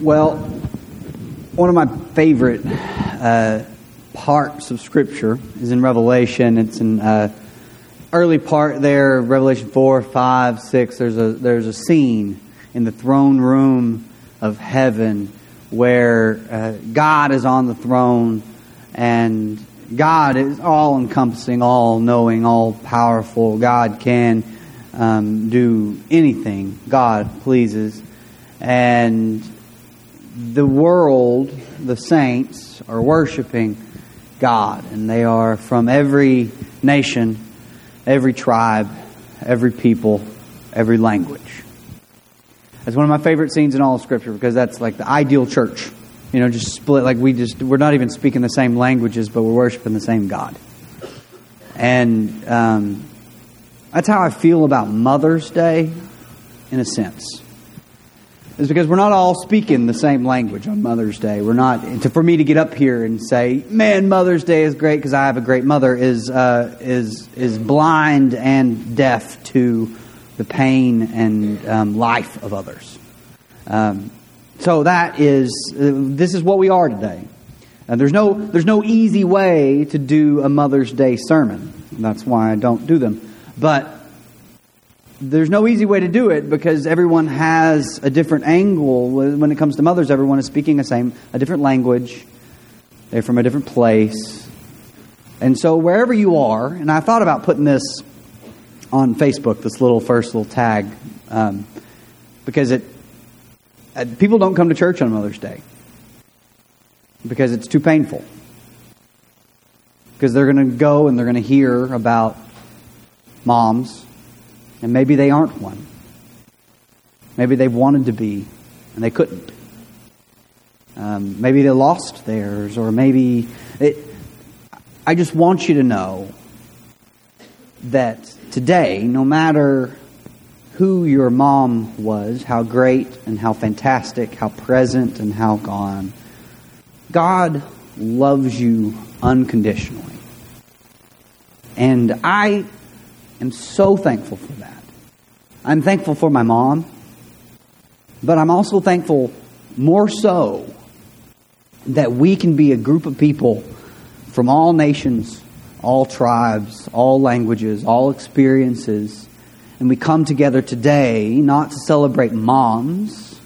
Well, one of my favorite uh, parts of Scripture is in Revelation. It's in uh, early part there, Revelation four, five, six. There's a there's a scene in the throne room of heaven where uh, God is on the throne and God is all encompassing, all knowing, all powerful. God can um, do anything God pleases. And the world, the saints, are worshiping God. And they are from every nation, every tribe, every people, every language. That's one of my favorite scenes in all of Scripture because that's like the ideal church. You know, just split, like we just, we're not even speaking the same languages, but we're worshiping the same God. And um, that's how I feel about Mother's Day, in a sense. Is because we're not all speaking the same language on Mother's Day. We're not, to, for me to get up here and say, man, Mother's Day is great because I have a great mother, is, uh, is, is blind and deaf to the pain and um, life of others. Um, so that is, uh, this is what we are today. Uh, there's, no, there's no easy way to do a Mother's Day sermon. That's why I don't do them. But there's no easy way to do it because everyone has a different angle. When it comes to mothers, everyone is speaking a same, a different language. They're from a different place. And so wherever you are, and I thought about putting this on Facebook, this little first little tag, um, because it uh, people don't come to church on Mother's Day because it's too painful. Because they're going to go and they're going to hear about moms, and maybe they aren't one. Maybe they wanted to be, and they couldn't. Um, maybe they lost theirs, or maybe it, I just want you to know that today, no matter who your mom was, how great and how fantastic, how present and how gone, God loves you unconditionally. And I am so thankful for that. I'm thankful for my mom, but I'm also thankful more so that we can be a group of people from all nations, all tribes, all languages, all experiences, and we come together today not to celebrate moms,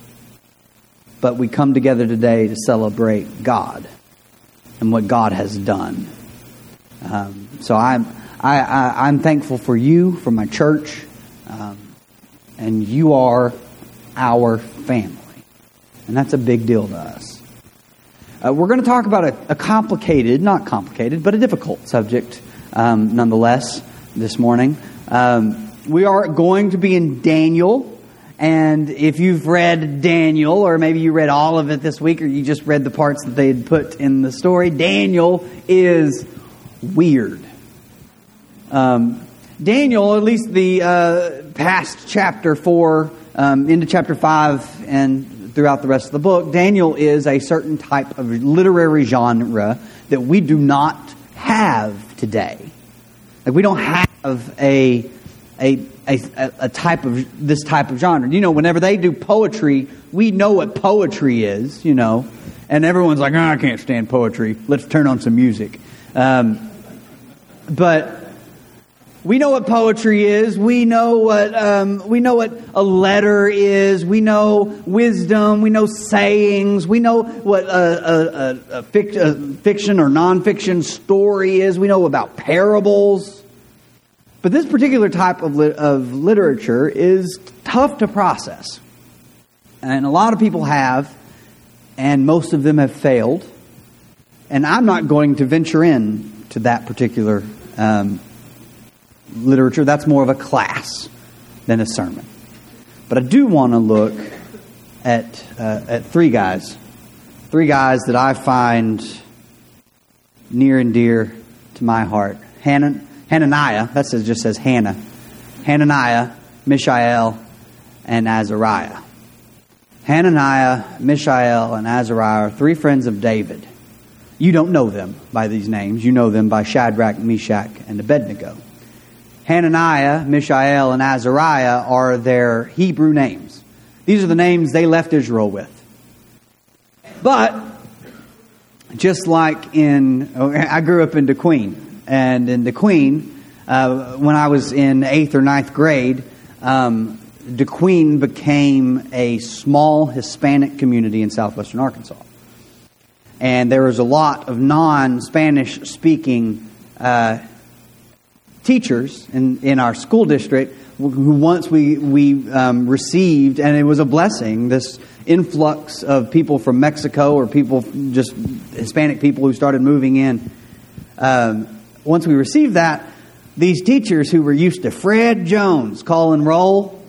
but we come together today to celebrate God and what God has done. Um, so I'm I, am thankful for you, for my church, um, and you are our family. And that's a big deal to us. Uh, we're going to talk about a, a, complicated, not complicated, but a difficult subject um, nonetheless this morning. Um, we are going to be in Daniel. And if you've read Daniel, or maybe you read all of it this week, or you just read the parts that they had put in the story, Daniel is weird. Um, Daniel, at least the uh, past chapter 4 um, into chapter 5 and throughout the rest of the book, Daniel is a certain type of literary genre that we do not have today. Like we don't have a a, a, a type of this type of genre. You know, whenever they do poetry, we know what poetry is. You know, and everyone's like, oh, I can't stand poetry. Let's turn on some music. Um, but we know what poetry is. We know what um, we know what a letter is. We know wisdom. We know sayings. We know what a, a, a, a fiction or nonfiction story is. We know about parables. But this particular type of, of literature is tough to process, and a lot of people have, and most of them have failed. And I'm not going to venture in to that particular. Um, literature, that's more of a class than a sermon. But I do want to look at, uh, at three guys. Three guys that I find near and dear to my heart. Hanan, Hananiah, that says, just says Hannah. Hananiah, Mishael, and Azariah. Hananiah, Mishael, and Azariah are three friends of David. You don't know them by these names. You know them by Shadrach, Meshach, and Abednego. Hananiah, Mishael, and Azariah are their Hebrew names. These are the names they left Israel with. But just like in, I grew up in De Queen, and in De Queen, uh, when I was in eighth or ninth grade, um, De Queen became a small Hispanic community in southwestern Arkansas. And there was a lot of non Spanish speaking uh, teachers in, in our school district who once we, we um, received, and it was a blessing, this influx of people from Mexico or people, just Hispanic people who started moving in. Um, once we received that, these teachers who were used to Fred Jones call and roll,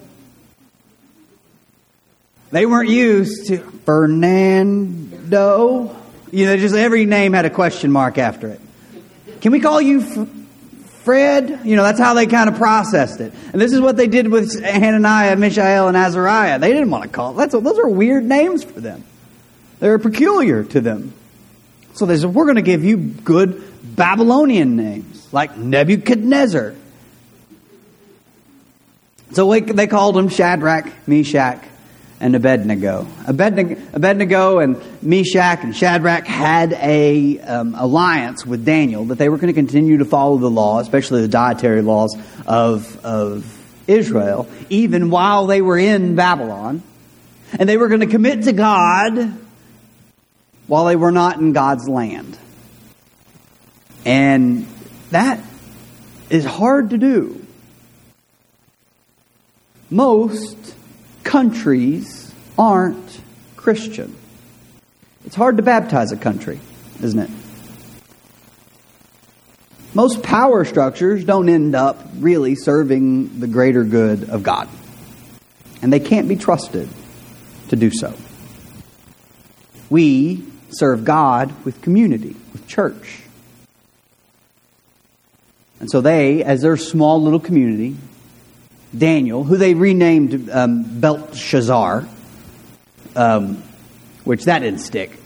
they weren't used to Fernando. You know, just every name had a question mark after it. Can we call you Fred? You know, that's how they kind of processed it. And this is what they did with Hananiah, Mishael, and Azariah. They didn't want to call that's those are weird names for them. They're peculiar to them. So they said, we're going to give you good Babylonian names, like Nebuchadnezzar. So they called him Shadrach, Meshach, and Abednego. Abednego, and Meshach and Shadrach had a um, alliance with Daniel that they were going to continue to follow the law, especially the dietary laws of, of Israel, even while they were in Babylon. And they were going to commit to God while they were not in God's land. And that is hard to do. Most countries aren't Christian. It's hard to baptize a country, isn't it? Most power structures don't end up really serving the greater good of God. And they can't be trusted to do so. We serve God with community, with church. And so they, as their small little community, Daniel, who they renamed um, Belshazzar, um, which that didn't stick.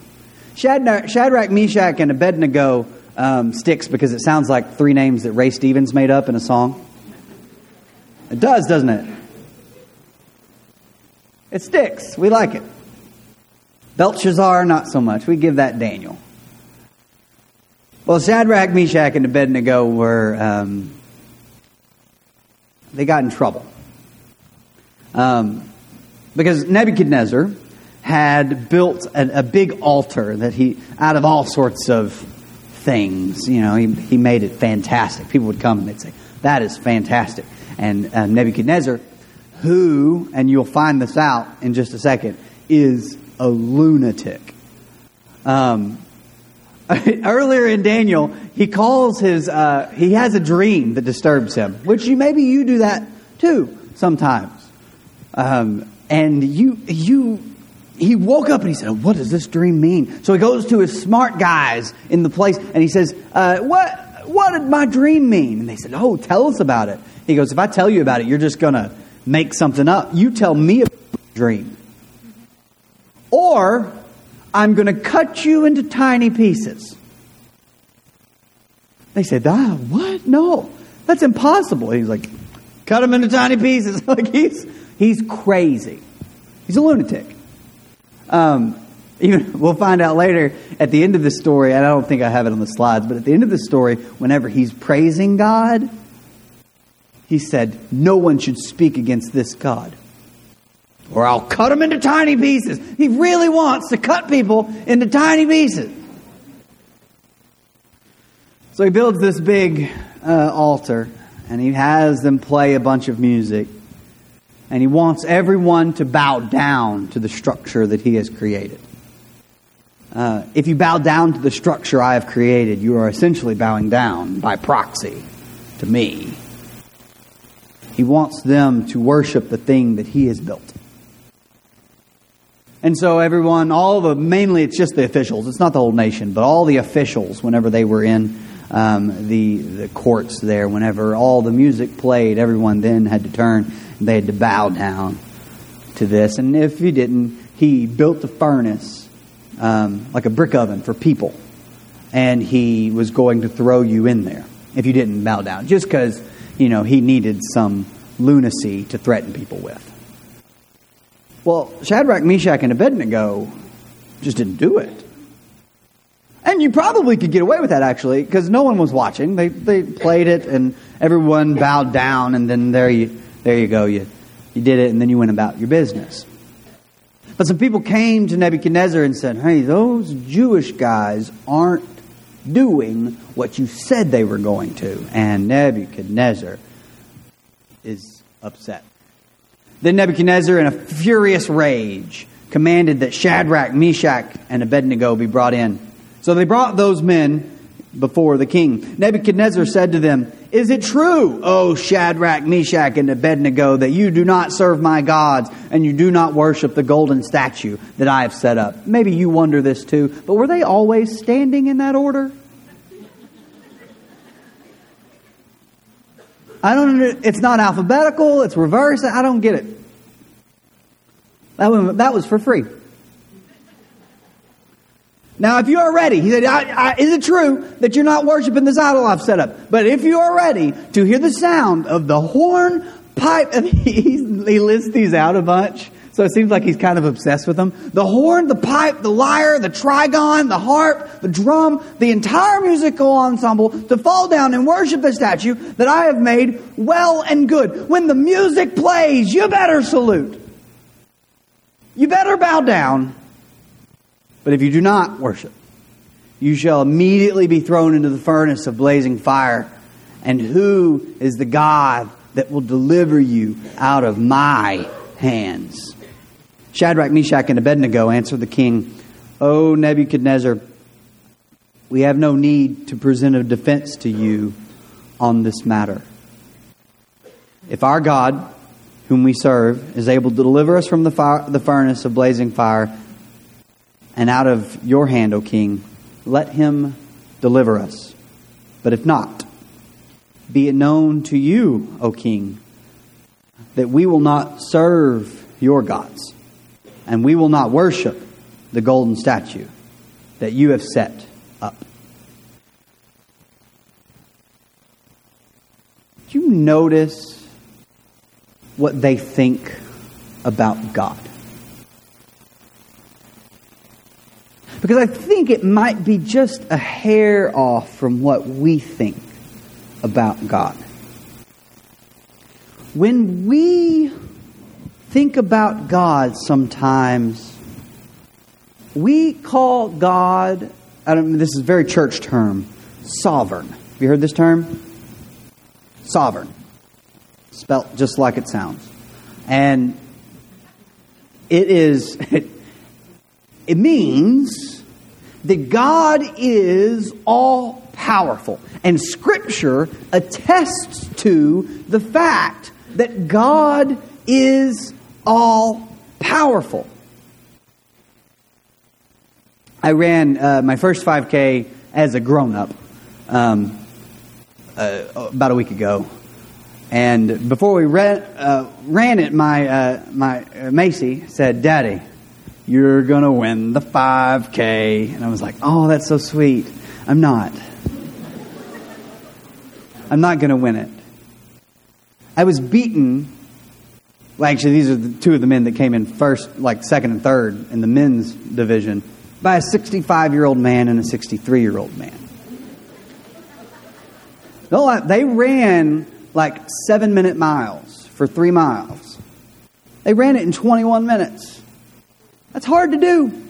Shadrach, Meshach, and Abednego um, sticks because it sounds like three names that Ray Stevens made up in a song. It does, doesn't it? It sticks. We like it. Belshazzar, not so much. We give that Daniel. Well, Shadrach, Meshach, and Abednego were um, they got in trouble. Um, because Nebuchadnezzar had built a, a, big altar that he, out of all sorts of things, you know, he, he made it fantastic. People would come and they'd say, that is fantastic. And uh, Nebuchadnezzar, who, and you'll find this out in just a second, is a lunatic. Um, earlier in Daniel, he calls his, uh, he has a dream that disturbs him, which you, maybe you do that too sometimes. Um, and you, you, he woke up and he said, What does this dream mean? So he goes to his smart guys in the place and he says, uh, What, what did my dream mean? And they said, Oh, tell us about it. He goes, If I tell you about it, you're just going to make something up. You tell me about dream. Or I'm going to cut you into tiny pieces. They said, ah, what? No, that's impossible. He's like, cut him into tiny pieces. like he's, he's crazy. He's a lunatic. Um, even, we'll find out later at the end of the story, I don't think I have it on the slides, but at the end of the story, whenever he's praising God, he said, No one should speak against this God or I'll cut them into tiny pieces. He really wants to cut people into tiny pieces. So he builds this big uh, altar and he has them play a bunch of music. And he wants everyone to bow down to the structure that he has created. Uh, if you bow down to the structure I have created, you are essentially bowing down by proxy to me. He wants them to worship the thing that he has built. And so everyone, all the, mainly it's just the officials. It's not the whole nation, but all the officials, whenever they were in um, the, the courts there, whenever all the music played, everyone then had to turn. They had to bow down to this. And if you didn't, he built a furnace, um, like a brick oven for people. And he was going to throw you in there if you didn't bow down, just because, you know, he needed some lunacy to threaten people with. Well, Shadrach, Meshach, and Abednego, just didn't do it. And you probably could get away with that actually, because no one was watching. They they played it, and everyone bowed down, and then there you there you go. You you did it, and then you went about your business. But some people came to Nebuchadnezzar and said, "Hey, those Jewish guys aren't doing what you said they were going to," and Nebuchadnezzar is upset. Then Nebuchadnezzar, in a furious rage, commanded that Shadrach, Meshach, and Abednego be brought in. So they brought those men before the king. Nebuchadnezzar said to them, Is it true, O Shadrach, Meshach, and Abednego, that you do not serve my gods and you do not worship the golden statue that I have set up? Maybe you wonder this too, but were they always standing in that order? I don't. It's not alphabetical. It's reverse. I don't get it. That, one, that was for free. Now, if you are ready, he said, I, I, Is it true that you're not worshiping this idol I've set up? But if you are ready to hear the sound of the horn, pipe, and he, he lists these out a bunch. So it seems like he's kind of obsessed with them. The horn, the pipe, the lyre, the trigon, the harp, the drum, the entire musical ensemble to fall down and worship the statue that I have made well and good. When the music plays, you better salute. You better bow down but if you do not worship, you shall immediately be thrown into the furnace of blazing fire. And who is the God that will deliver you out of my hands? Shadrach, Meshach, and Abednego answered the king, O Nebuchadnezzar, we have no need to present a defense to you on this matter. If our God, whom we serve, is able to deliver us from the, fire, the furnace of blazing fire, and out of your hand, O king, let him deliver us. But if not, be it known to you, O king, that we will not serve your gods, and we will not worship the golden statue that you have set up. Do you notice what they think about God? Because I think it might be just a hair off from what we think about God. When we think about God sometimes, we call God, I don't, this is a very church term, sovereign. Have you heard this term? Sovereign. Spelt just like it sounds. And it is, it, it means that God is all powerful. And Scripture attests to the fact that God is all powerful. I ran uh, my first 5K as a grown up um, uh, about a week ago. And before we ran, uh, ran it, my, uh, my uh, Macy said, Daddy, you're going to win the 5K. And I was like, oh, that's so sweet. I'm not. I'm not going to win it. I was beaten. Well, actually, these are the two of the men that came in first, like second and third in the men's division, by a 65 year old man and a 63 year old man. They ran like seven minute miles for three miles. They ran it in 21 minutes. That's hard to do.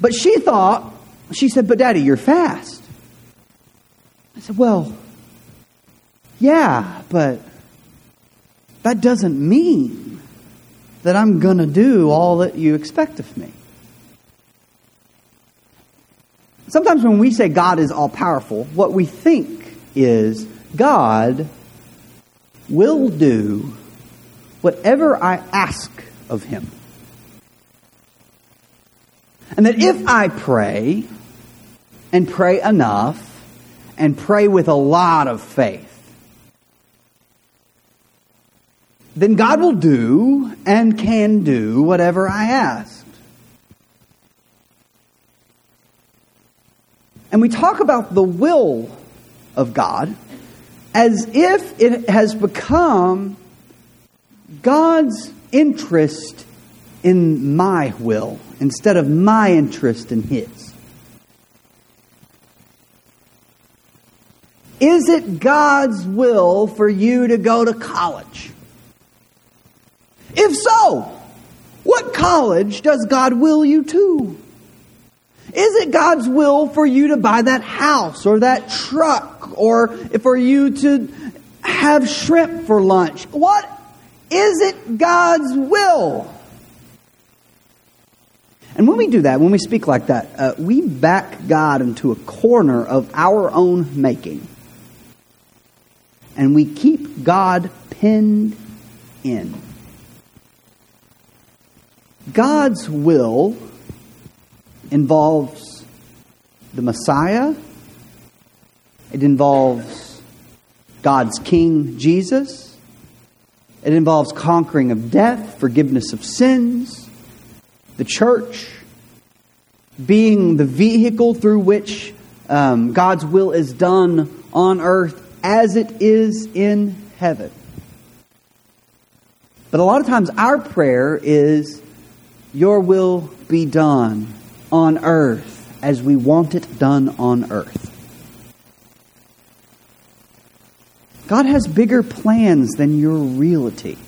But she thought, she said, But daddy, you're fast. I said, Well, yeah, but that doesn't mean that I'm going to do all that you expect of me. Sometimes when we say God is all powerful, what we think is God will do whatever I ask of Him. And that if I pray, and pray enough, and pray with a lot of faith, then God will do and can do whatever I asked. And we talk about the will of God as if it has become God's interest in my will instead of my interest in his? Is it God's will for you to go to college? If so, what college does God will you to? Is it God's will for you to buy that house or that truck or for you to have shrimp for lunch? What is it God's will? And when we do that, when we speak like that, uh, we back God into a corner of our own making. And we keep God pinned in. God's will involves the Messiah, it involves God's King Jesus, it involves conquering of death, forgiveness of sins, the church being the vehicle through which um, God's will is done on earth as it is in heaven. But a lot of times our prayer is, Your will be done on earth as we want it done on earth. God has bigger plans than your reality.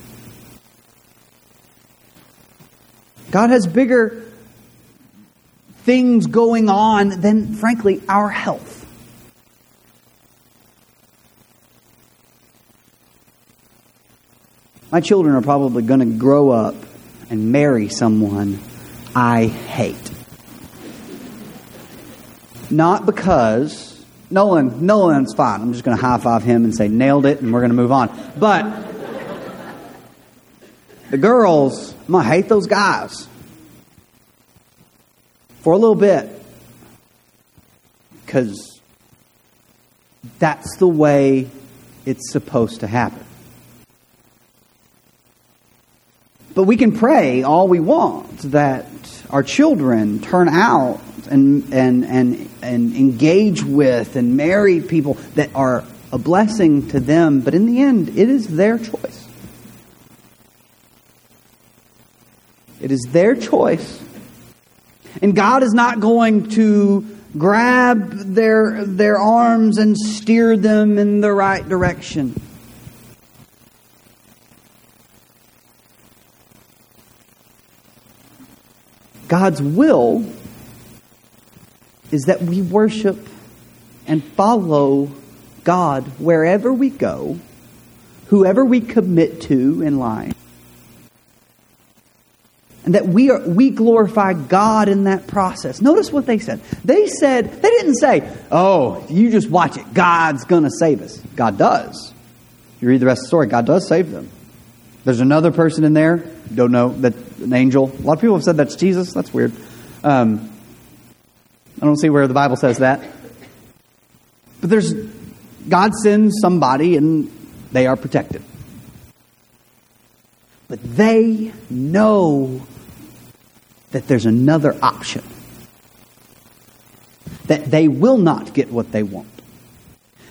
God has bigger things going on than, frankly, our health. My children are probably going to grow up and marry someone I hate. Not because Nolan, Nolan's fine. I'm just going to high five him and say, nailed it, and we're going to move on. But the girls, I'm going to hate those guys for a little bit because that's the way it's supposed to happen. But we can pray all we want that our children turn out and, and, and, and engage with and marry people that are a blessing to them, but in the end, it is their choice. It is their choice. And God is not going to grab their, their arms and steer them in the right direction. God's will is that we worship and follow God wherever we go, whoever we commit to in life. And that we, are, we glorify God in that process. Notice what they said. They said, they didn't say, oh, you just watch it. God's going to save us. God does. You read the rest of the story, God does save them. There's another person in there, don't know, that an angel. A lot of people have said that's Jesus. That's weird. Um, I don't see where the Bible says that. But there's God sends somebody and they are protected. But they know that there's another option. That they will not get what they want.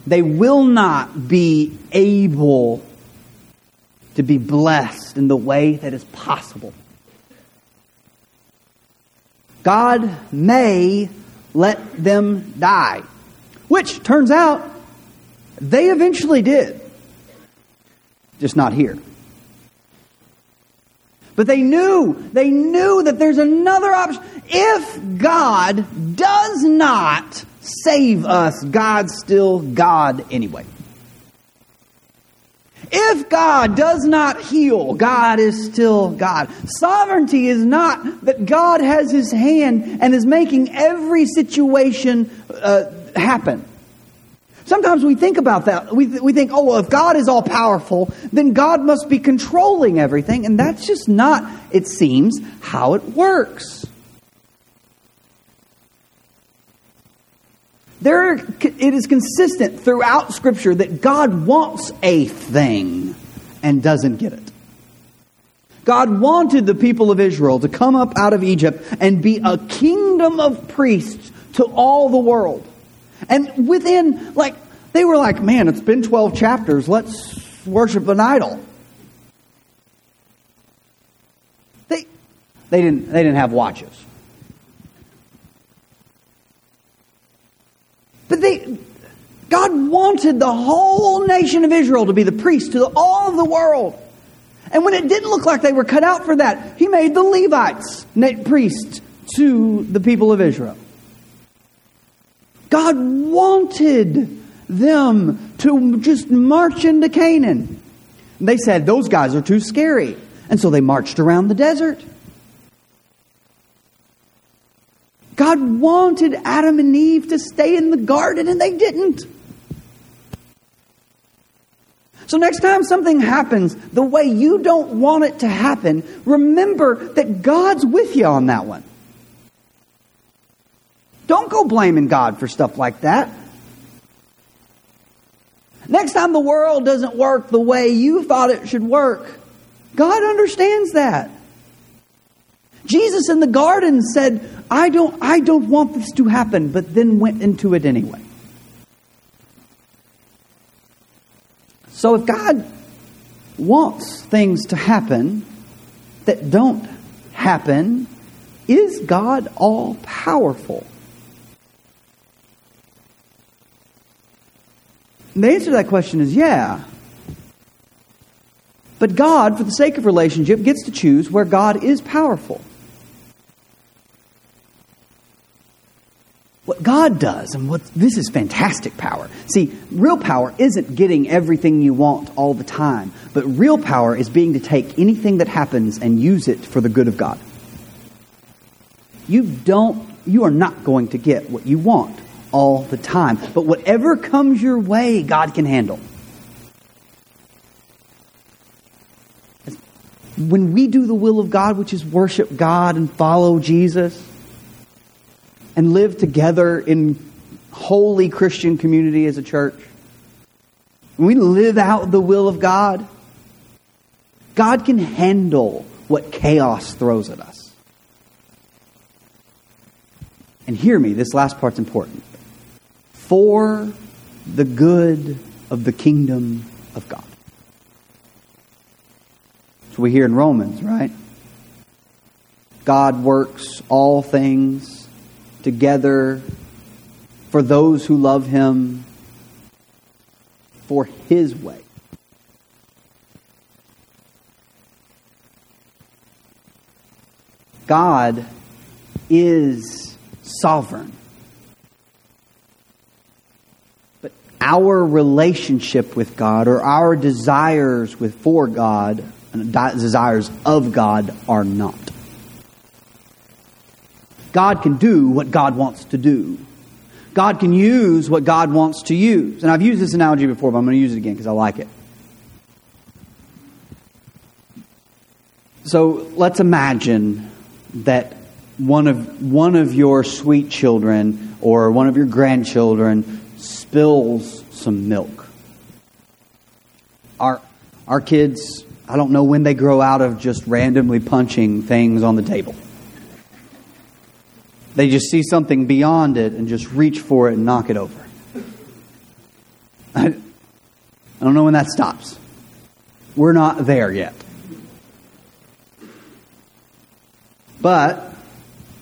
They will not be able to be blessed in the way that is possible. God may let them die. Which turns out they eventually did. Just not here. But they knew, they knew that there's another option. If God does not save us, God's still God anyway. If God does not heal, God is still God. Sovereignty is not that God has his hand and is making every situation uh, happen. Sometimes we think about that. We, we think, oh, well, if God is all powerful, then God must be controlling everything. And that's just not, it seems, how it works. There, it is consistent throughout Scripture that God wants a thing and doesn't get it. God wanted the people of Israel to come up out of Egypt and be a kingdom of priests to all the world. And within, like, they were like, man, it's been 12 chapters. Let's worship an idol. They, They didn't, they didn't have watches. But they, God wanted the whole nation of Israel to be the priest to all of the world. And when it didn't look like they were cut out for that, He made the Levites priests to the people of Israel. God wanted them to just march into Canaan. And they said, Those guys are too scary. And so they marched around the desert. God wanted Adam and Eve to stay in the garden, and they didn't. So, next time something happens the way you don't want it to happen, remember that God's with you on that one. Don't go blaming God for stuff like that. Next time the world doesn't work the way you thought it should work, God understands that. Jesus in the garden said, I don't, I don't want this to happen, but then went into it anyway. So if God wants things to happen that don't happen, is God all powerful? the answer to that question is yeah. But God, for the sake of relationship, gets to choose where God is powerful. What God does, and what this is fantastic power. See, real power isn't getting everything you want all the time, but real power is being to take anything that happens and use it for the good of God. You don't you are not going to get what you want all the time. But whatever comes your way, God can handle. When we do the will of God, which is worship God and follow Jesus, and live together in holy Christian community as a church, we live out the will of God, God can handle what chaos throws at us. And hear me, this last part's important for the good of the kingdom of God. So we hear in Romans, right? God works all things together for those who love him for his way. God is sovereign. But our relationship with God or our desires with for God and desires of God are not. God can do what God wants to do. God can use what God wants to use. And I've used this analogy before, but I'm going to use it again because I like it. So let's imagine that one of, one of your sweet children or one of your grandchildren spills some milk. Our, our kids, I don't know when they grow out of just randomly punching things on the table. They just see something beyond it and just reach for it and knock it over. I, don't know when that stops. We're not there yet. But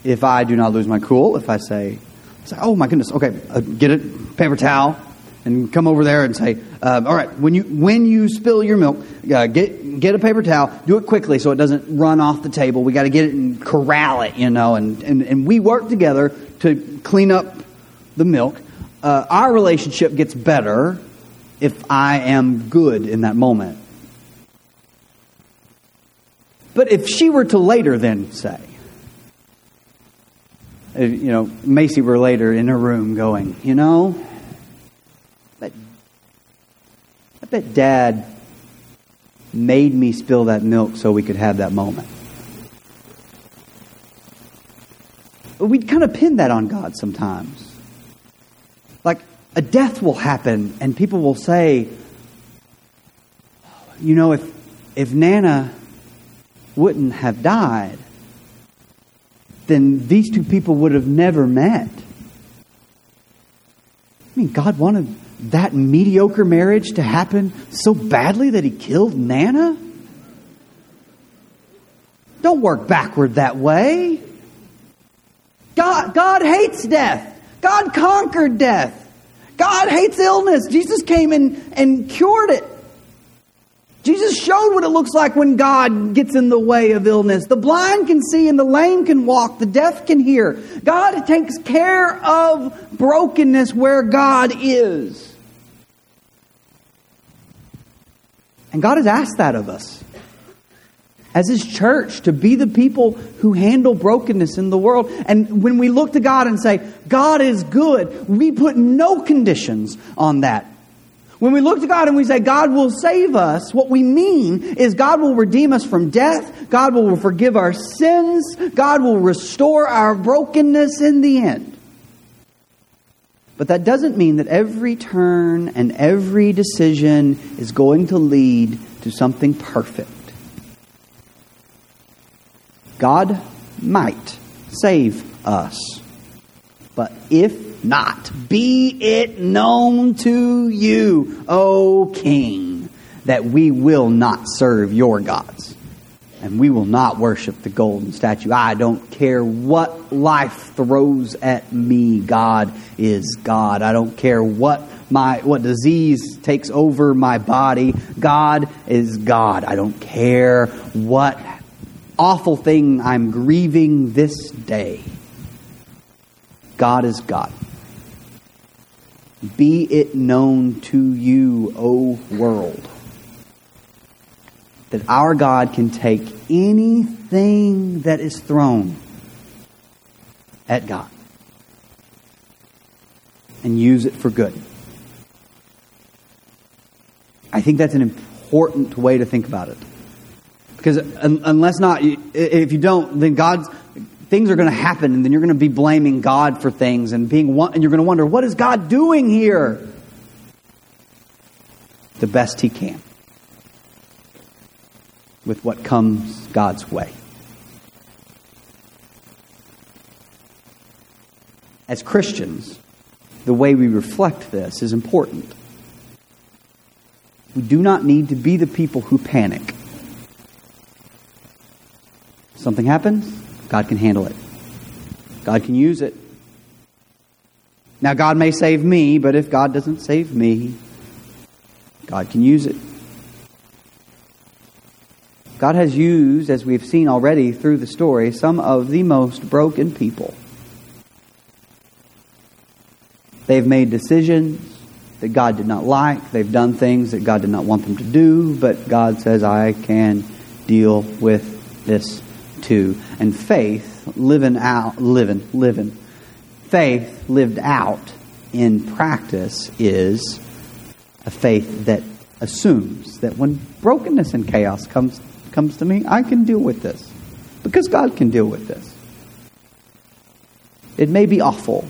if I do not lose my cool, if I say, say oh my goodness, okay, uh, get a paper towel, and come over there and say, uh, "All right, when you when you spill your milk, uh, get get a paper towel. Do it quickly so it doesn't run off the table. We got to get it and corral it, you know." And, and and we work together to clean up the milk. Uh, our relationship gets better if I am good in that moment. But if she were to later then say, you know, Macy were later in her room going, you know, Bet dad made me spill that milk so we could have that moment. We'd kind of pin that on God sometimes. Like a death will happen, and people will say, you know, if, if Nana wouldn't have died, then these two people would have never met. I mean, God wanted that mediocre marriage to happen so badly that he killed Nana? Don't work backward that way. God, God hates death. God conquered death. God hates illness. Jesus came and, and cured it. Jesus showed what it looks like when God gets in the way of illness. The blind can see and the lame can walk, the deaf can hear. God takes care of brokenness where God is. And God has asked that of us as His church to be the people who handle brokenness in the world. And when we look to God and say, God is good, we put no conditions on that. When we look to God and we say, God will save us, what we mean is God will redeem us from death, God will forgive our sins, God will restore our brokenness in the end. But that doesn't mean that every turn and every decision is going to lead to something perfect. God might save us. But if not, be it known to you, O King, that we will not serve your gods. And we will not worship the golden statue. I don't care what life throws at me. God is God. I don't care what my what disease takes over my body. God is God. I don't care what awful thing I'm grieving this day. God is God. Be it known to you, O world, that our God can take anything that is thrown at God and use it for good. I think that's an important way to think about it. Because unless not, if you don't, then God's things are going to happen, and then you're going to be blaming God for things, and being and you're going to wonder, what is God doing here? The best He can with what comes God's way. As Christians, the way we reflect this is important. We do not need to be the people who panic. Something happens, God can handle it. God can use it. Now, God may save me, but if God doesn't save me, God can use it. God has used, as we've seen already through the story, some of the most broken people. They've made decisions that God did not like. They've done things that God did not want them to do, but God says, I can deal with this too. And faith, living out, living, living, faith lived out in practice is a faith that assumes that when brokenness and chaos comes comes to me, I can deal with this because God can deal with this. It may be awful,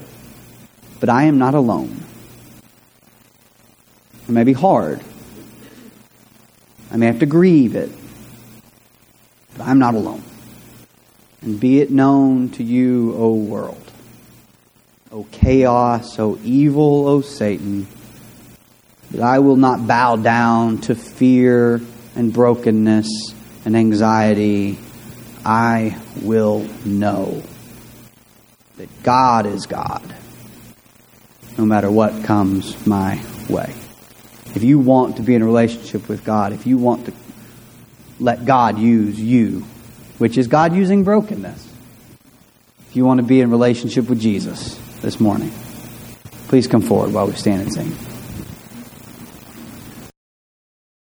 but I am not alone. It may be hard. I may have to grieve it, but I'm not alone. And be it known to you, O world, O chaos, O evil, O Satan, that I will not bow down to fear and brokenness and anxiety. I will know that God is God, no matter what comes my way. If you want to be in a relationship with God, if you want to let God use you, which is God using brokenness. If you want to be in relationship with Jesus this morning, please come forward while we stand and sing.